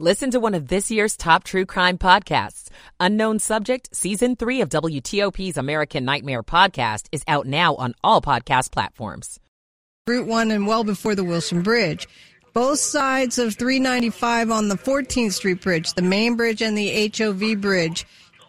Listen to one of this year's top true crime podcasts. Unknown Subject, Season 3 of WTOP's American Nightmare podcast is out now on all podcast platforms. Route 1 and well before the Wilson Bridge. Both sides of 395 on the 14th Street Bridge, the main bridge and the HOV bridge.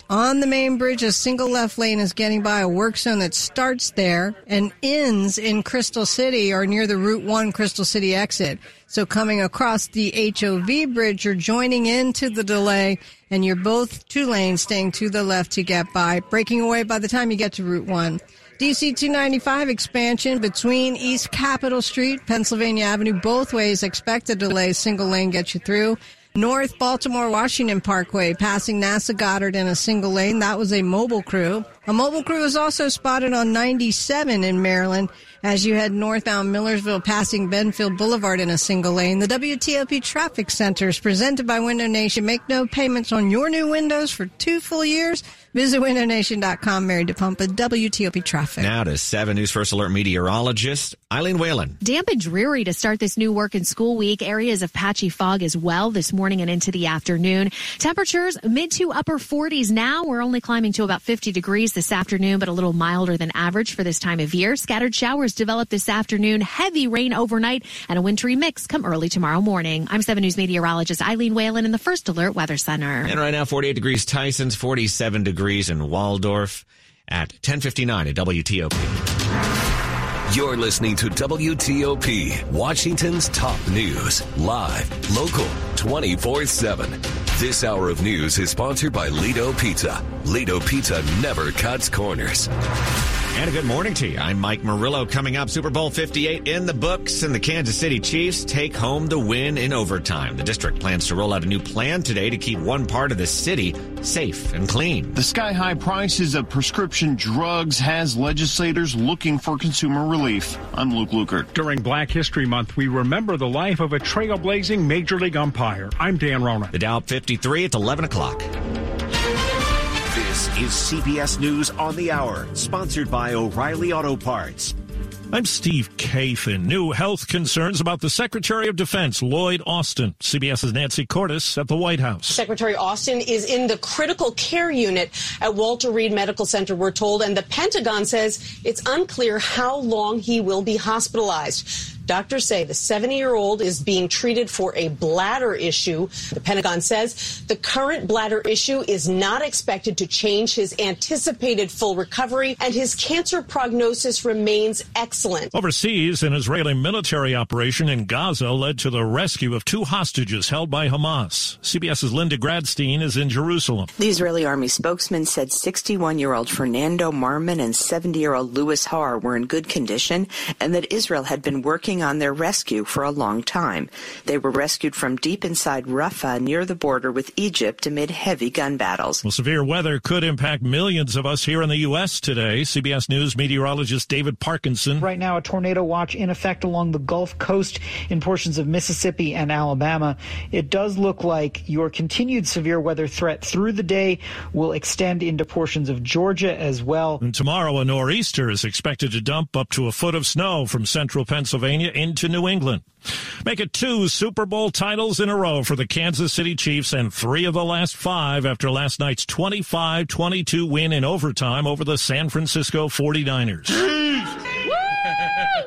On the main bridge, a single left lane is getting by a work zone that starts there and ends in Crystal City or near the Route 1 Crystal City exit. So coming across the HOV bridge, you're joining into the delay and you're both two lanes staying to the left to get by, breaking away by the time you get to Route 1. DC 295 expansion between East Capitol Street, Pennsylvania Avenue, both ways. Expect a delay. Single lane gets you through. North Baltimore Washington Parkway, passing NASA Goddard in a single lane. That was a mobile crew. A mobile crew was also spotted on 97 in Maryland as you head northbound Millersville, passing Benfield Boulevard in a single lane. The WTOP Traffic Center is presented by Window Nation. Make no payments on your new windows for two full years. Visit windownation.com. Mary DePompa, WTOP Traffic. Now to 7 News First Alert meteorologist Eileen Whalen. Damp and dreary to start this new work and school week. Areas of patchy fog as well this morning and into the afternoon. Temperatures mid to upper 40s now. We're only climbing to about 50 degrees this afternoon, but a little milder than average for this time of year. Scattered showers develop this afternoon. Heavy rain overnight and a wintry mix come early tomorrow morning. I'm 7 News meteorologist Eileen Whalen in the First Alert Weather Center. And right now, 48 degrees Tyson's, 47 degrees in Waldorf at 1059 at WTOP. You're listening to WTOP, Washington's top news, live, local, 24 7. This hour of news is sponsored by Ledo Pizza. Ledo Pizza never cuts corners. And a good morning to you. I'm Mike Murillo. Coming up, Super Bowl 58 in the books, and the Kansas City Chiefs take home the win in overtime. The district plans to roll out a new plan today to keep one part of the city safe and clean. The sky high prices of prescription drugs has legislators looking for consumer relief. I'm Luke Lukert. During Black History Month, we remember the life of a trailblazing Major League umpire. I'm Dan Ronan. The Dow 53 at 11 o'clock. This is CBS News on the Hour, sponsored by O'Reilly Auto Parts. I'm Steve Kathan. New health concerns about the Secretary of Defense, Lloyd Austin. CBS's Nancy Cordes at the White House. Secretary Austin is in the critical care unit at Walter Reed Medical Center, we're told, and the Pentagon says it's unclear how long he will be hospitalized. Doctors say the 70 year old is being treated for a bladder issue. The Pentagon says the current bladder issue is not expected to change his anticipated full recovery, and his cancer prognosis remains excellent. Overseas, an Israeli military operation in Gaza led to the rescue of two hostages held by Hamas. CBS's Linda Gradstein is in Jerusalem. The Israeli army spokesman said 61 year old Fernando Marman and 70 year old Louis Har were in good condition and that Israel had been working on their rescue for a long time. They were rescued from deep inside Rafah near the border with Egypt amid heavy gun battles. Well, severe weather could impact millions of us here in the U.S. today. CBS News meteorologist David Parkinson. Right now, a tornado watch in effect along the Gulf Coast in portions of Mississippi and Alabama. It does look like your continued severe weather threat through the day will extend into portions of Georgia as well. And tomorrow, a nor'easter is expected to dump up to a foot of snow from central Pennsylvania into New England. Make it two Super Bowl titles in a row for the Kansas City Chiefs and three of the last five after last night's 25 22 win in overtime over the San Francisco 49ers.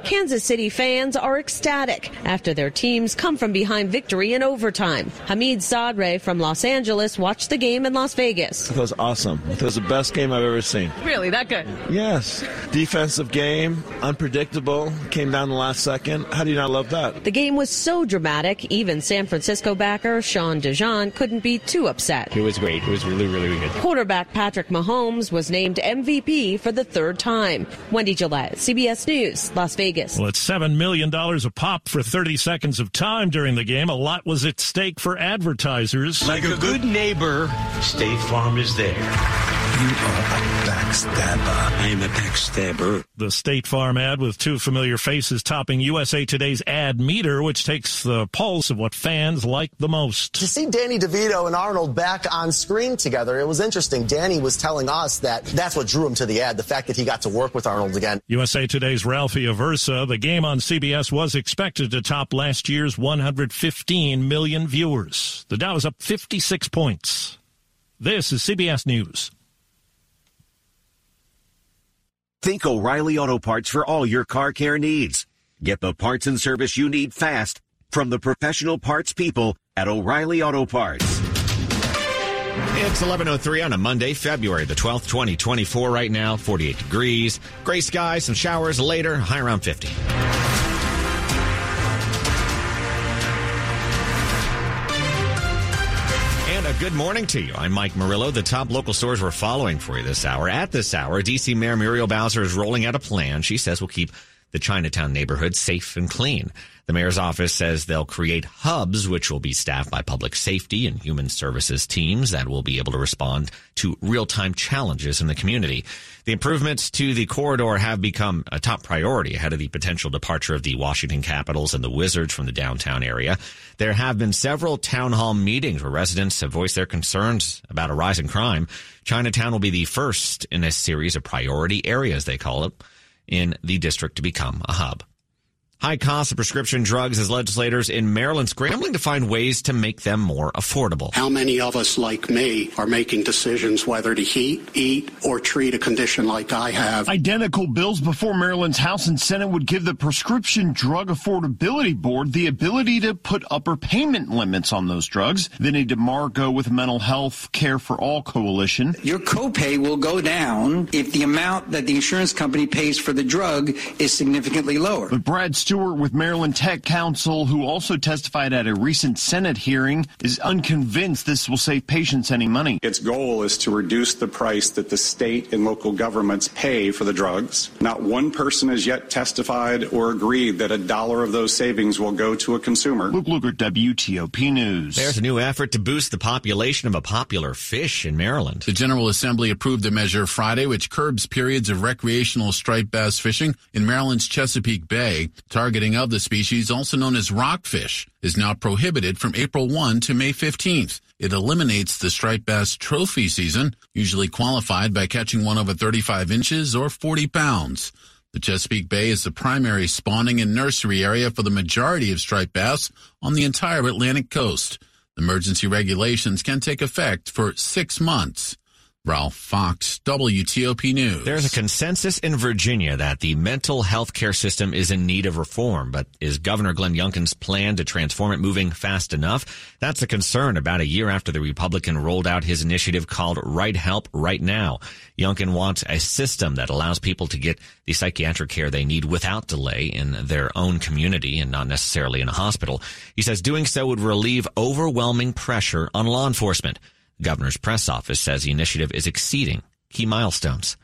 Kansas City fans are ecstatic after their teams come from behind victory in overtime. Hamid Sadre from Los Angeles watched the game in Las Vegas. It was awesome. It was the best game I've ever seen. Really, that good? Yes. Defensive game, unpredictable, came down the last second. How do you not love that? The game was so dramatic, even San Francisco backer Sean DeJean couldn't be too upset. It was great. It was really, really good. Quarterback Patrick Mahomes was named MVP for the third time. Wendy Gillette, CBS News, Las Vegas. Vegas. Well, it's $7 million a pop for 30 seconds of time during the game. A lot was at stake for advertisers. Like a good neighbor, State Farm is there. You are a backstabber. I am a backstabber. The State Farm ad with two familiar faces topping USA Today's ad meter, which takes the pulse of what fans like the most. To see Danny DeVito and Arnold back on screen together, it was interesting. Danny was telling us that that's what drew him to the ad, the fact that he got to work with Arnold again. USA Today's Ralphie Aversa, the game on CBS was expected to top last year's 115 million viewers. The Dow is up 56 points. This is CBS News. Think O'Reilly Auto Parts for all your car care needs. Get the parts and service you need fast from the professional parts people at O'Reilly Auto Parts. It's 11.03 on a Monday, February the 12th, 2024 right now, 48 degrees. Gray skies, some showers later, high around 50. Good morning to you. I'm Mike Murillo. The top local stores we're following for you this hour. At this hour, DC Mayor Muriel Bowser is rolling out a plan she says will keep the Chinatown neighborhood safe and clean. The mayor's office says they'll create hubs, which will be staffed by public safety and human services teams that will be able to respond to real-time challenges in the community. The improvements to the corridor have become a top priority ahead of the potential departure of the Washington Capitals and the Wizards from the downtown area. There have been several town hall meetings where residents have voiced their concerns about a rise in crime. Chinatown will be the first in a series of priority areas, they call it in the district to become a hub. High cost of prescription drugs as legislators in Maryland scrambling to find ways to make them more affordable. How many of us, like me, are making decisions whether to heat, eat, or treat a condition like I have? Identical bills before Maryland's House and Senate would give the Prescription Drug Affordability Board the ability to put upper payment limits on those drugs. Vinnie DeMarco uh, with Mental Health Care for All Coalition. Your copay will go down if the amount that the insurance company pays for the drug is significantly lower. But Brad Stewart with Maryland Tech Council, who also testified at a recent Senate hearing, is unconvinced this will save patients any money. Its goal is to reduce the price that the state and local governments pay for the drugs. Not one person has yet testified or agreed that a dollar of those savings will go to a consumer. Luke Lukert, WTOP News. There's a new effort to boost the population of a popular fish in Maryland. The General Assembly approved a measure Friday which curbs periods of recreational striped bass fishing in Maryland's Chesapeake Bay. Targeting of the species, also known as rockfish, is now prohibited from April 1 to May 15th. It eliminates the striped bass trophy season, usually qualified by catching one over 35 inches or 40 pounds. The Chesapeake Bay is the primary spawning and nursery area for the majority of striped bass on the entire Atlantic coast. Emergency regulations can take effect for six months. Ralph Fox, WTOP News. There's a consensus in Virginia that the mental health care system is in need of reform, but is Governor Glenn Youngkin's plan to transform it moving fast enough? That's a concern about a year after the Republican rolled out his initiative called Right Help Right Now. Youngkin wants a system that allows people to get the psychiatric care they need without delay in their own community and not necessarily in a hospital. He says doing so would relieve overwhelming pressure on law enforcement. Governor's press office says the initiative is exceeding key milestones.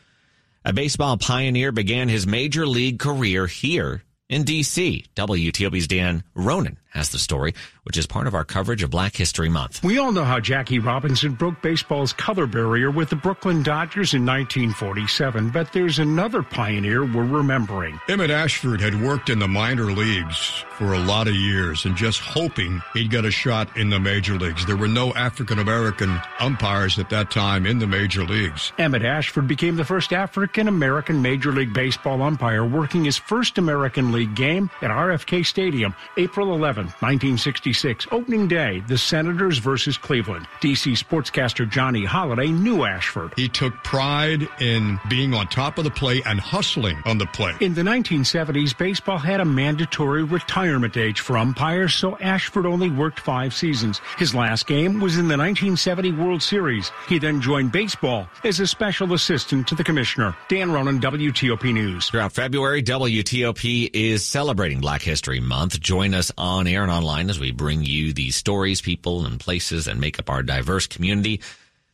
A baseball pioneer began his major league career here in D.C. WTOP's Dan Ronan has the story, which is part of our coverage of Black History Month. We all know how Jackie Robinson broke baseball's color barrier with the Brooklyn Dodgers in 1947, but there's another pioneer we're remembering. Emmett Ashford had worked in the minor leagues for a lot of years and just hoping he'd get a shot in the major leagues. There were no African American umpires at that time in the major leagues. Emmett Ashford became the first African American Major League Baseball umpire, working his first American League game at RFK Stadium, April 11, 1966. Opening day, the Senators versus Cleveland. DC sportscaster Johnny Holliday knew Ashford. He took pride in being on top of the play and hustling on the play. In the 1970s, baseball had a mandatory retirement age for umpires, so Ashford only worked five seasons. His last game was in the 1970 World Series. He then joined baseball as a special assistant to the commissioner. Dan Ronan, WTOP News. Throughout February, WTOP is celebrating Black History Month. Join us on air and online as we bring you the stories, people, and places that make up our diverse community.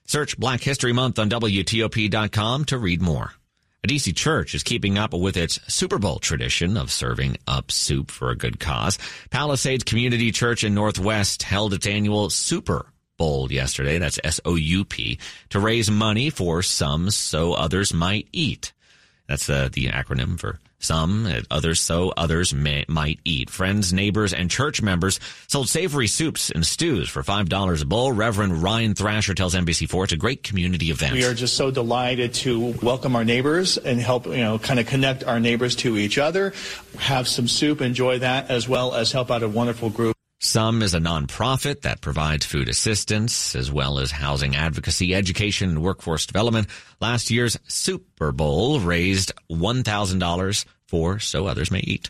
Search Black History Month on WTOP.com to read more. A DC church is keeping up with its Super Bowl tradition of serving up soup for a good cause. Palisades Community Church in Northwest held its annual Super Bowl yesterday. That's S-O-U-P to raise money for some so others might eat. That's uh, the acronym for some, others so others may, might eat. Friends, neighbors, and church members sold savory soups and stews for $5 a bowl. Reverend Ryan Thrasher tells NBC4 it's a great community event. We are just so delighted to welcome our neighbors and help, you know, kind of connect our neighbors to each other, have some soup, enjoy that, as well as help out a wonderful group. Some is a nonprofit that provides food assistance as well as housing advocacy, education, and workforce development. Last year's Super Bowl raised $1,000 for So Others May Eat.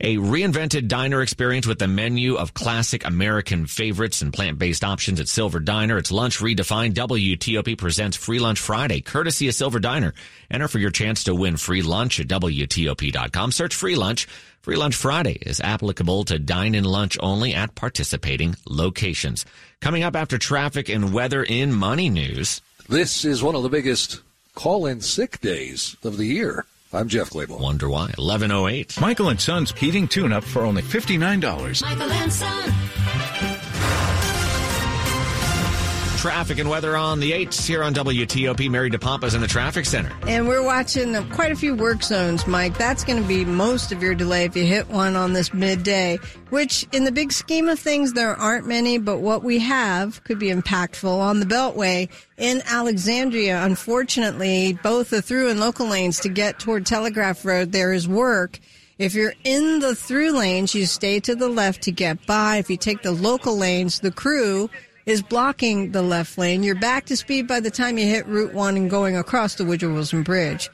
A reinvented diner experience with a menu of classic American favorites and plant-based options at Silver Diner. It's lunch redefined. WTOP presents Free Lunch Friday, courtesy of Silver Diner. Enter for your chance to win free lunch at WTOP.com. Search free lunch Free Lunch Friday is applicable to dine-in lunch only at participating locations. Coming up after traffic and weather in money news. This is one of the biggest call-in sick days of the year. I'm Jeff Clabaugh. Wonder why. 1108. Michael and Son's heating tune-up for only $59. Michael and Son. Traffic and weather on the 8s here on WTOP. Mary DePompas in the traffic center. And we're watching uh, quite a few work zones, Mike. That's going to be most of your delay if you hit one on this midday, which in the big scheme of things, there aren't many, but what we have could be impactful on the Beltway in Alexandria. Unfortunately, both the through and local lanes to get toward Telegraph Road, there is work. If you're in the through lanes, you stay to the left to get by. If you take the local lanes, the crew is blocking the left lane. You're back to speed by the time you hit Route 1 and going across the Woodrow Wilson Bridge.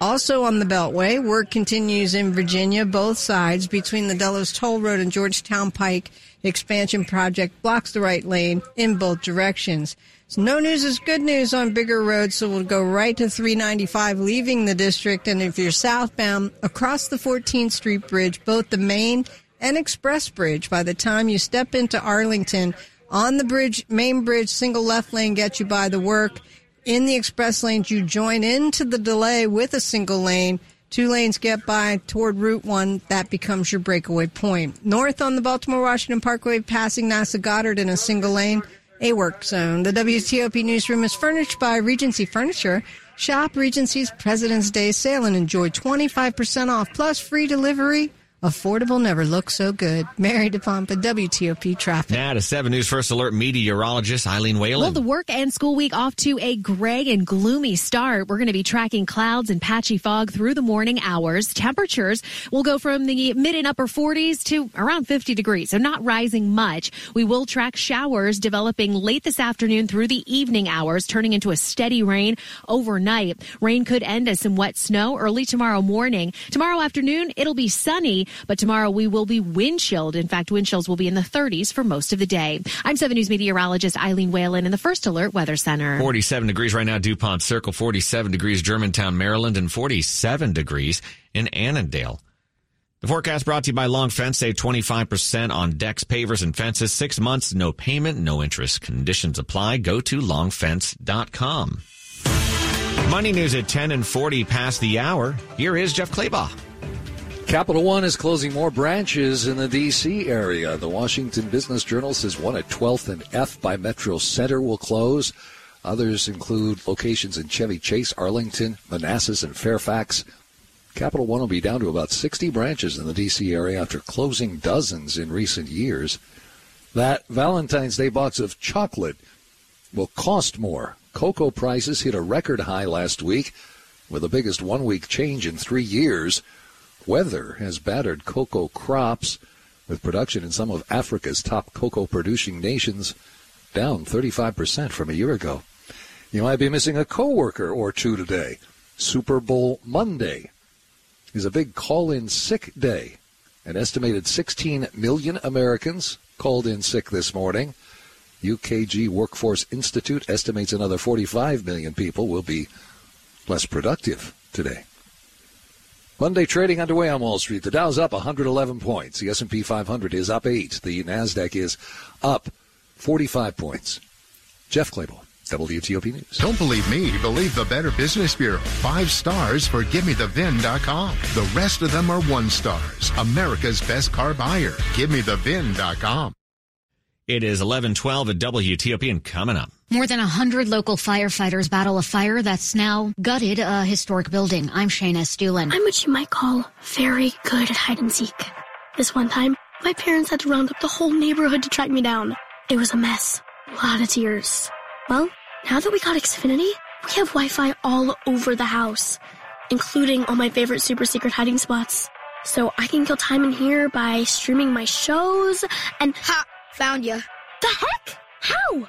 Also on the Beltway, work continues in Virginia, both sides between the Dulles Toll Road and Georgetown Pike expansion project blocks the right lane in both directions. So no news is good news on bigger roads, so we'll go right to 395 leaving the district. And if you're southbound across the 14th Street Bridge, both the main and express bridge, by the time you step into Arlington, on the bridge, main bridge, single left lane gets you by the work. In the express lanes, you join into the delay with a single lane. Two lanes get by toward Route 1. That becomes your breakaway point. North on the Baltimore Washington Parkway, passing NASA Goddard in a single lane, a work zone. The WTOP newsroom is furnished by Regency Furniture. Shop Regency's President's Day sale and enjoy 25% off plus free delivery Affordable never looked so good. Mary DePompa, WTOP Traffic. Now to 7 News First Alert meteorologist Eileen Whalen. Well, the work and school week off to a gray and gloomy start. We're going to be tracking clouds and patchy fog through the morning hours. Temperatures will go from the mid and upper 40s to around 50 degrees, so not rising much. We will track showers developing late this afternoon through the evening hours, turning into a steady rain overnight. Rain could end as some wet snow early tomorrow morning. Tomorrow afternoon, it'll be sunny but tomorrow we will be wind chilled. In fact, wind chills will be in the 30s for most of the day. I'm 7 News meteorologist Eileen Whalen in the First Alert Weather Center. 47 degrees right now, DuPont Circle, 47 degrees Germantown, Maryland, and 47 degrees in Annandale. The forecast brought to you by Long Fence. Save 25% on decks, pavers, and fences. Six months, no payment, no interest. Conditions apply. Go to longfence.com. Money news at 10 and 40 past the hour. Here is Jeff Clabaugh. Capital One is closing more branches in the D.C. area. The Washington Business Journal says one at 12th and F by Metro Center will close. Others include locations in Chevy Chase, Arlington, Manassas, and Fairfax. Capital One will be down to about 60 branches in the D.C. area after closing dozens in recent years. That Valentine's Day box of chocolate will cost more. Cocoa prices hit a record high last week with the biggest one week change in three years. Weather has battered cocoa crops, with production in some of Africa's top cocoa producing nations down 35% from a year ago. You might be missing a coworker or two today. Super Bowl Monday is a big call in sick day. An estimated 16 million Americans called in sick this morning. UKG Workforce Institute estimates another 45 million people will be less productive today. Monday trading underway on Wall Street. The Dow's up 111 points. The S&P 500 is up 8. The Nasdaq is up 45 points. Jeff Clabaugh. WTOP News. Don't believe me. Believe the Better Business Bureau. Five stars for GiveMeTheVIN.com. The rest of them are one stars. America's best car buyer. GiveMeTheVIN.com. It is 1112 at WTOP and coming up. More than 100 local firefighters battle a fire that's now gutted a historic building. I'm Shayna Estulin. I'm what you might call very good at hide and seek. This one time, my parents had to round up the whole neighborhood to track me down. It was a mess. A lot of tears. Well, now that we got Xfinity, we have Wi-Fi all over the house, including all my favorite super secret hiding spots. So I can kill time in here by streaming my shows and ha, found you. The heck? How?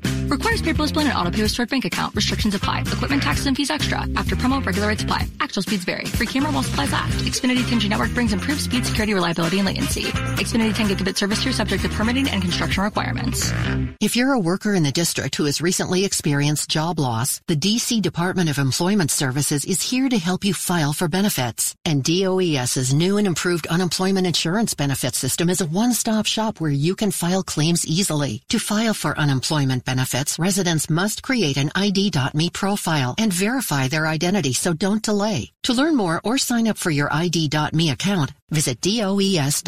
Requires paperless plan and auto pay with stored bank account. Restrictions apply. Equipment taxes and fees extra. After promo, regular rates apply. Actual speeds vary. Free camera while supplies last. Xfinity 10G network brings improved speed, security, reliability, and latency. Xfinity 10 gigabit service through subject to permitting and construction requirements. If you're a worker in the district who has recently experienced job loss, the DC Department of Employment Services is here to help you file for benefits. And DOES's new and improved unemployment insurance benefit system is a one-stop shop where you can file claims easily. To file for unemployment benefits, residents must create an ID.me profile and verify their identity, so don't delay. To learn more or sign up for your ID.me account, visit does.dc.gov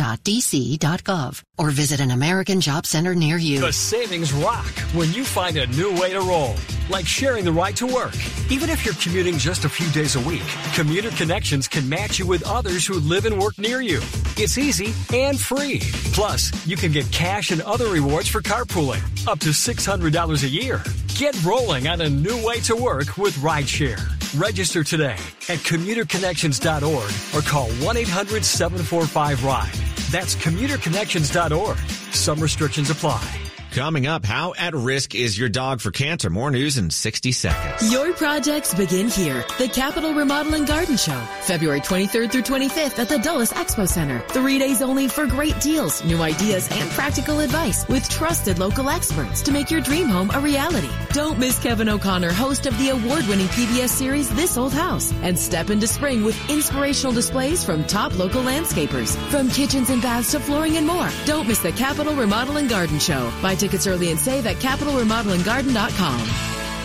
or visit an American Job Center near you. The savings rock when you find a new way to roll, like sharing the ride to work. Even if you're commuting just a few days a week, Commuter Connections can match you with others who live and work near you. It's easy and free. Plus, you can get cash and other rewards for carpooling, up to $600 a year. Get rolling on a new way to work with rideshare. Register today at commuterconnections.org or call 1 800 745 RIDE. That's commuterconnections.org. Some restrictions apply. Coming up, how at risk is your dog for cancer? More news in 60 seconds. Your projects begin here. The Capital Remodeling Garden Show, February 23rd through 25th at the Dulles Expo Center. Three days only for great deals, new ideas, and practical advice with trusted local experts to make your dream home a reality. Don't miss Kevin O'Connor, host of the award-winning PBS series This Old House, and step into spring with inspirational displays from top local landscapers. From kitchens and baths to flooring and more. Don't miss the Capital Remodeling Garden Show. Buy tickets early and save at capitalremodelinggarden.com.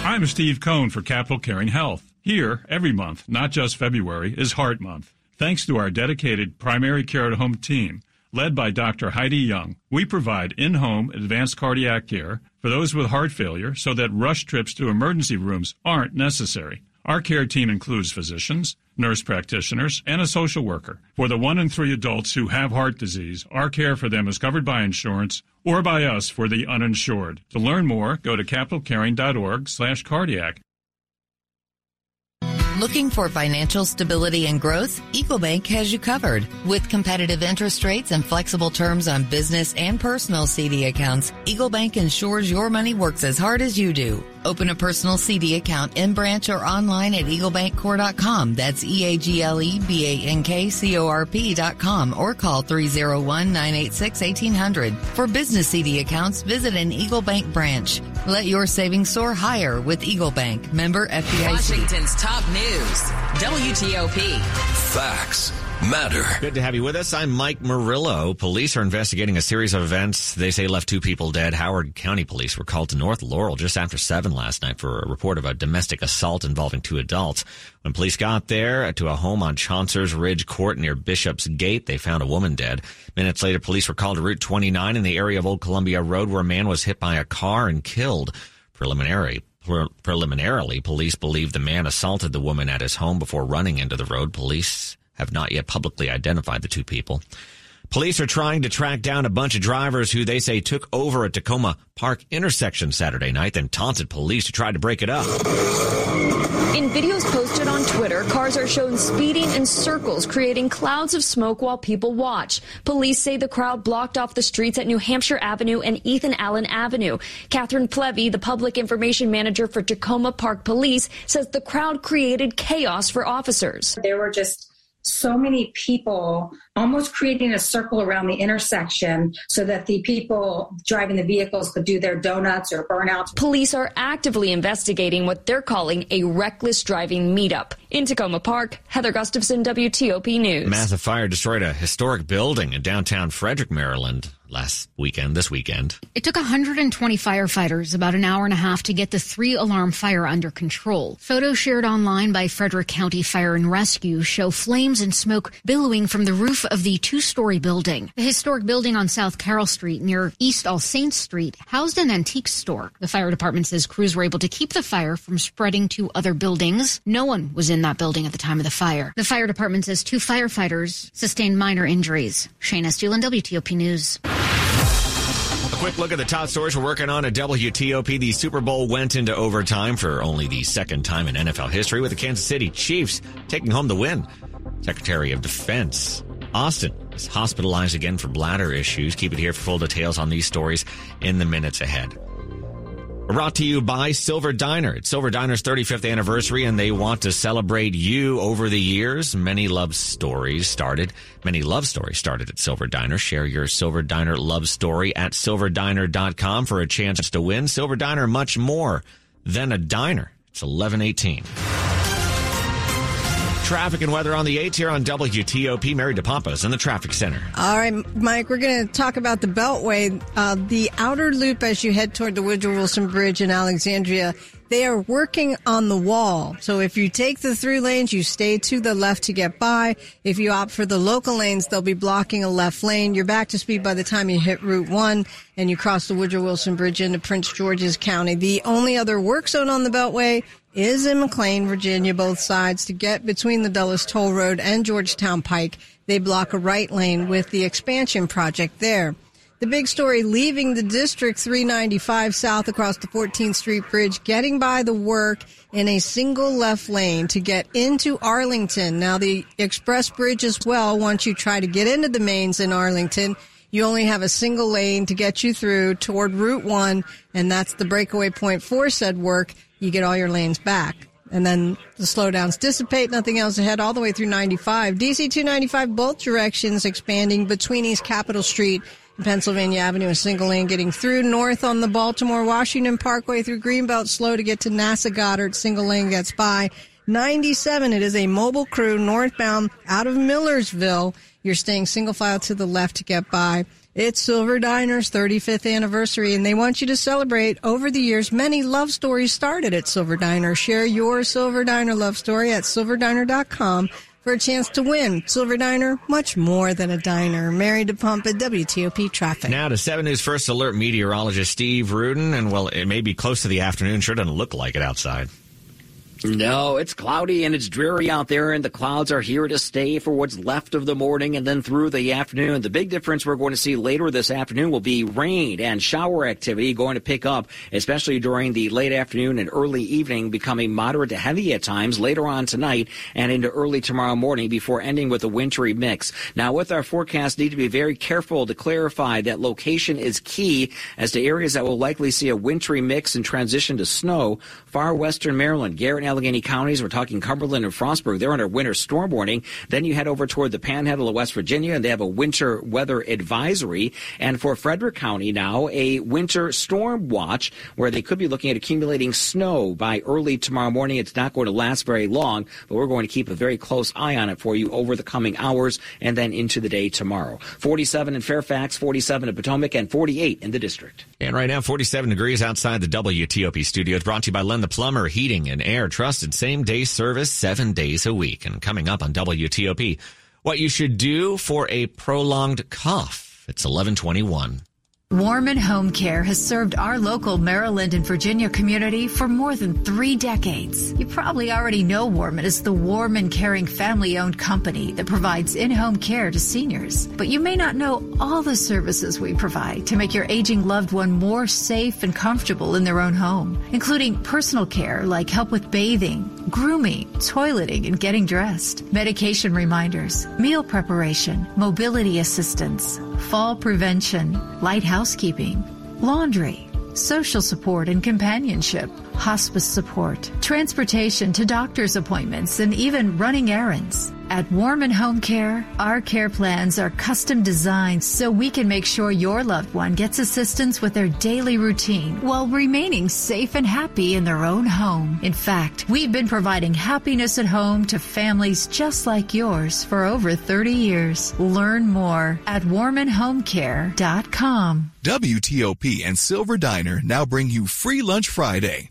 I'm Steve Cohn for Capital Caring Health. Here, every month, not just February, is Heart Month. Thanks to our dedicated primary care at home team, led by Dr. Heidi Young, we provide in home advanced cardiac care for those with heart failure so that rush trips to emergency rooms aren't necessary. Our care team includes physicians, nurse practitioners, and a social worker. For the one in three adults who have heart disease, our care for them is covered by insurance or by us for the uninsured. To learn more, go to capitalcaring.org slash cardiac. Looking for financial stability and growth? Eagle Bank has you covered. With competitive interest rates and flexible terms on business and personal CD accounts, Eagle Bank ensures your money works as hard as you do. Open a personal CD account in branch or online at eaglebankcorp.com. That's E-A-G-L-E-B-A-N-K-C-O-R-P.com or call 301-986-1800. For business CD accounts, visit an Eagle Bank branch. Let your savings soar higher with Eagle Bank. Member FDIC. Washington's top news. WTOP. Facts matter. Good to have you with us. I'm Mike Murillo. Police are investigating a series of events they say left two people dead. Howard County Police were called to North Laurel just after 7 last night for a report of a domestic assault involving two adults. When police got there to a home on Chauncers Ridge Court near Bishop's Gate, they found a woman dead. Minutes later, police were called to Route 29 in the area of Old Columbia Road where a man was hit by a car and killed. Preliminary Preliminarily, police believe the man assaulted the woman at his home before running into the road. Police have not yet publicly identified the two people. Police are trying to track down a bunch of drivers who they say took over a Takoma Park intersection Saturday night, then taunted police who tried to break it up. In videos posted on Twitter, cars are shown speeding in circles, creating clouds of smoke while people watch. Police say the crowd blocked off the streets at New Hampshire Avenue and Ethan Allen Avenue. Catherine Plevy, the public information manager for Takoma Park Police, says the crowd created chaos for officers. There were just so many people almost creating a circle around the intersection so that the people driving the vehicles could do their donuts or burnouts. Police are actively investigating what they're calling a reckless driving meetup. In Takoma Park, Heather Gustafson, WTOP News. Massive fire destroyed a historic building in downtown Frederick, Maryland last weekend, this weekend. It took 120 firefighters about an hour and a half to get the three alarm fire under control. Photos shared online by Frederick County Fire and Rescue show flames and smoke billowing from the roof of the two story building. The historic building on South Carroll Street near East All Saints Street housed an antique store. The fire department says crews were able to keep the fire from spreading to other buildings. No one was in that building at the time of the fire. The fire department says two firefighters sustained minor injuries. Shayna Estulin, WTOP News. A quick look at the top stories we're working on at WTOP. The Super Bowl went into overtime for only the second time in NFL history with the Kansas City Chiefs taking home the win. Secretary of Defense Austin is hospitalized again for bladder issues. Keep it here for full details on these stories in the minutes ahead. Brought to you by Silver Diner. It's Silver Diner's 35th anniversary and they want to celebrate you over the years. Many love stories started. Many love stories started at Silver Diner. Share your Silver Diner love story at silverdiner.com for a chance to win. Silver Diner, much more than a diner. It's 1118. Traffic and weather on the 8th here on WTOP. Mary DePompas in the traffic center. All right, Mike, we're going to talk about the Beltway. Uh, the outer loop as you head toward the Woodrow Wilson Bridge in Alexandria, they are working on the wall. So if you take the three lanes, you stay to the left to get by. If you opt for the local lanes, they'll be blocking a left lane. You're back to speed by the time you hit Route 1 and you cross the Woodrow Wilson Bridge into Prince George's County. The only other work zone on the Beltway is in McLean, Virginia, both sides. To get between the Dulles Toll Road and Georgetown Pike, they block a right lane with the expansion project there. The big story leaving the district 395 south across the 14th Street Bridge, getting by the work in a single left lane to get into Arlington. Now the express bridge as well, once you try to get into the mains in Arlington, you only have a single lane to get you through toward Route 1, and that's the breakaway point for said work you get all your lanes back. And then the slowdowns dissipate, nothing else ahead all the way through 95. DC 295, both directions expanding between East Capitol Street and Pennsylvania Avenue, a single lane getting through. North on the Baltimore Washington Parkway through Greenbelt, slow to get to NASA Goddard, single lane gets by. 97, it is a mobile crew northbound out of Millersville. You're staying single file to the left to get by. It's Silver Diner's 35th anniversary, and they want you to celebrate. Over the years, many love stories started at Silver Diner. Share your Silver Diner love story at silverdiner.com for a chance to win. Silver Diner, much more than a diner. Mary DePompa WTOP Traffic. Now to 7 News First Alert meteorologist Steve Rudin, and well, it may be close to the afternoon. Sure doesn't look like it outside. No, it's cloudy and it's dreary out there, and the clouds are here to stay for what's left of the morning and then through the afternoon. The big difference we're going to see later this afternoon will be rain and shower activity going to pick up, especially during the late afternoon and early evening, becoming moderate to heavy at times later on tonight and into early tomorrow morning before ending with a wintry mix. Now, with our forecast, need to be very careful to clarify that location is key as to areas that will likely see a wintry mix and transition to snow. Far western Maryland, Garrett Allegheny counties. We're talking Cumberland and Frostburg. They're under winter storm warning. Then you head over toward the panhandle of West Virginia, and they have a winter weather advisory. And for Frederick County now, a winter storm watch where they could be looking at accumulating snow by early tomorrow morning. It's not going to last very long, but we're going to keep a very close eye on it for you over the coming hours and then into the day tomorrow. 47 in Fairfax, 47 in Potomac, and 48 in the district. And right now, 47 degrees outside the WTOP studio. It's brought to you by Len the Plumber, Heating and Air trusted same day service seven days a week. And coming up on WTOP, what you should do for a prolonged cough. It's 1121. Warman Home Care has served our local Maryland and Virginia community for more than three decades. You probably already know Warman is the warm and caring family owned company that provides in home care to seniors. But you may not know all the services we provide to make your aging loved one more safe and comfortable in their own home, including personal care like help with bathing, grooming, toileting, and getting dressed, medication reminders, meal preparation, mobility assistance, fall prevention, light housekeeping, laundry, social support and companionship, hospice support, transportation to doctor's appointments, and even running errands. At Warm and Home Care, our care plans are custom designed so we can make sure your loved one gets assistance with their daily routine while remaining safe and happy in their own home. In fact, we've been providing happiness at home to families just like yours for over 30 years. Learn more at warmandhomecare.com. WTOP and Silver Diner now bring you Free Lunch Friday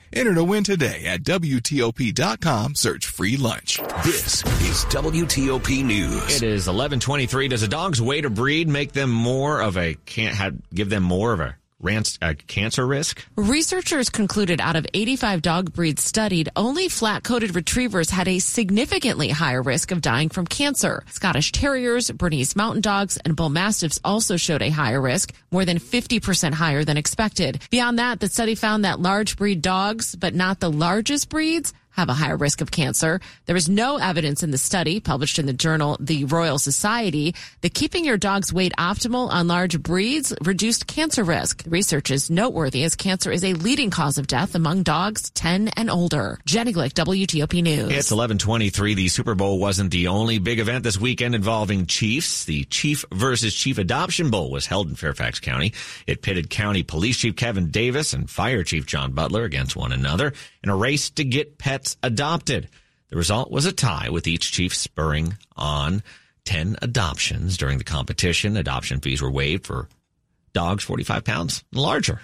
Enter to win today at WTOP.com. Search free lunch. This is WTOP News. It is 1123. Does a dog's weight to breed make them more of a, can't have, give them more of a rans- uh, cancer risk? Researchers concluded out of 85 dog breeds studied, only flat-coated retrievers had a significantly higher risk of dying from cancer. Scottish Terriers, Bernese Mountain Dogs, and Bull Mastiffs also showed a higher risk, more than 50% higher than expected. Beyond that, the study found that large breed dogs, but not the largest breeds, have a higher risk of cancer. There is no evidence in the study published in the journal The Royal Society that keeping your dog's weight optimal on large breeds reduced cancer risk. The research is noteworthy as cancer is a leading cause of death among dogs 10 and older. Jenny Glick, WTOP News. It's 1123. The Super Bowl wasn't the only big event this weekend involving Chiefs. The Chief versus Chief Adoption Bowl was held in Fairfax County. It pitted County Police Chief Kevin Davis and Fire Chief John Butler against one another in a race to get adopted. The result was a tie with each chief spurring on 10 adoptions during the competition. Adoption fees were waived for dogs 45 pounds and larger.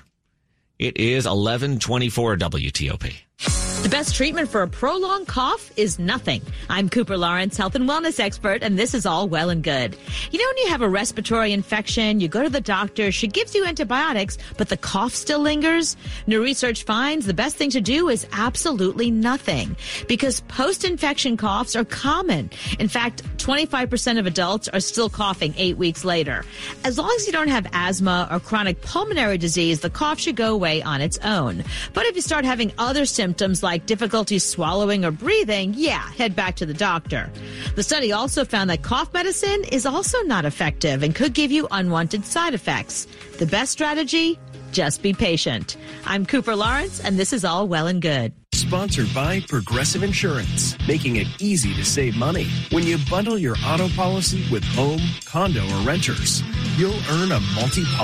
It is 1124 WTOP. The best treatment for a prolonged cough is nothing. I'm Cooper Lawrence, health and wellness expert, and this is all well and good. You know, when you have a respiratory infection, you go to the doctor, she gives you antibiotics, but the cough still lingers? New research finds the best thing to do is absolutely nothing because post-infection coughs are common. In fact, 25% of adults are still coughing eight weeks later. As long as you don't have asthma or chronic pulmonary disease, the cough should go away on its own. But if you start having other symptoms like difficulty swallowing or breathing, yeah, head back to the doctor. The study also found that cough medicine is also not effective and could give you unwanted side effects. The best strategy? Just be patient. I'm Cooper Lawrence, and this is all well and good. Sponsored by Progressive Insurance, making it easy to save money. When you bundle your auto policy with home, condo, or renters, you'll earn a multi policy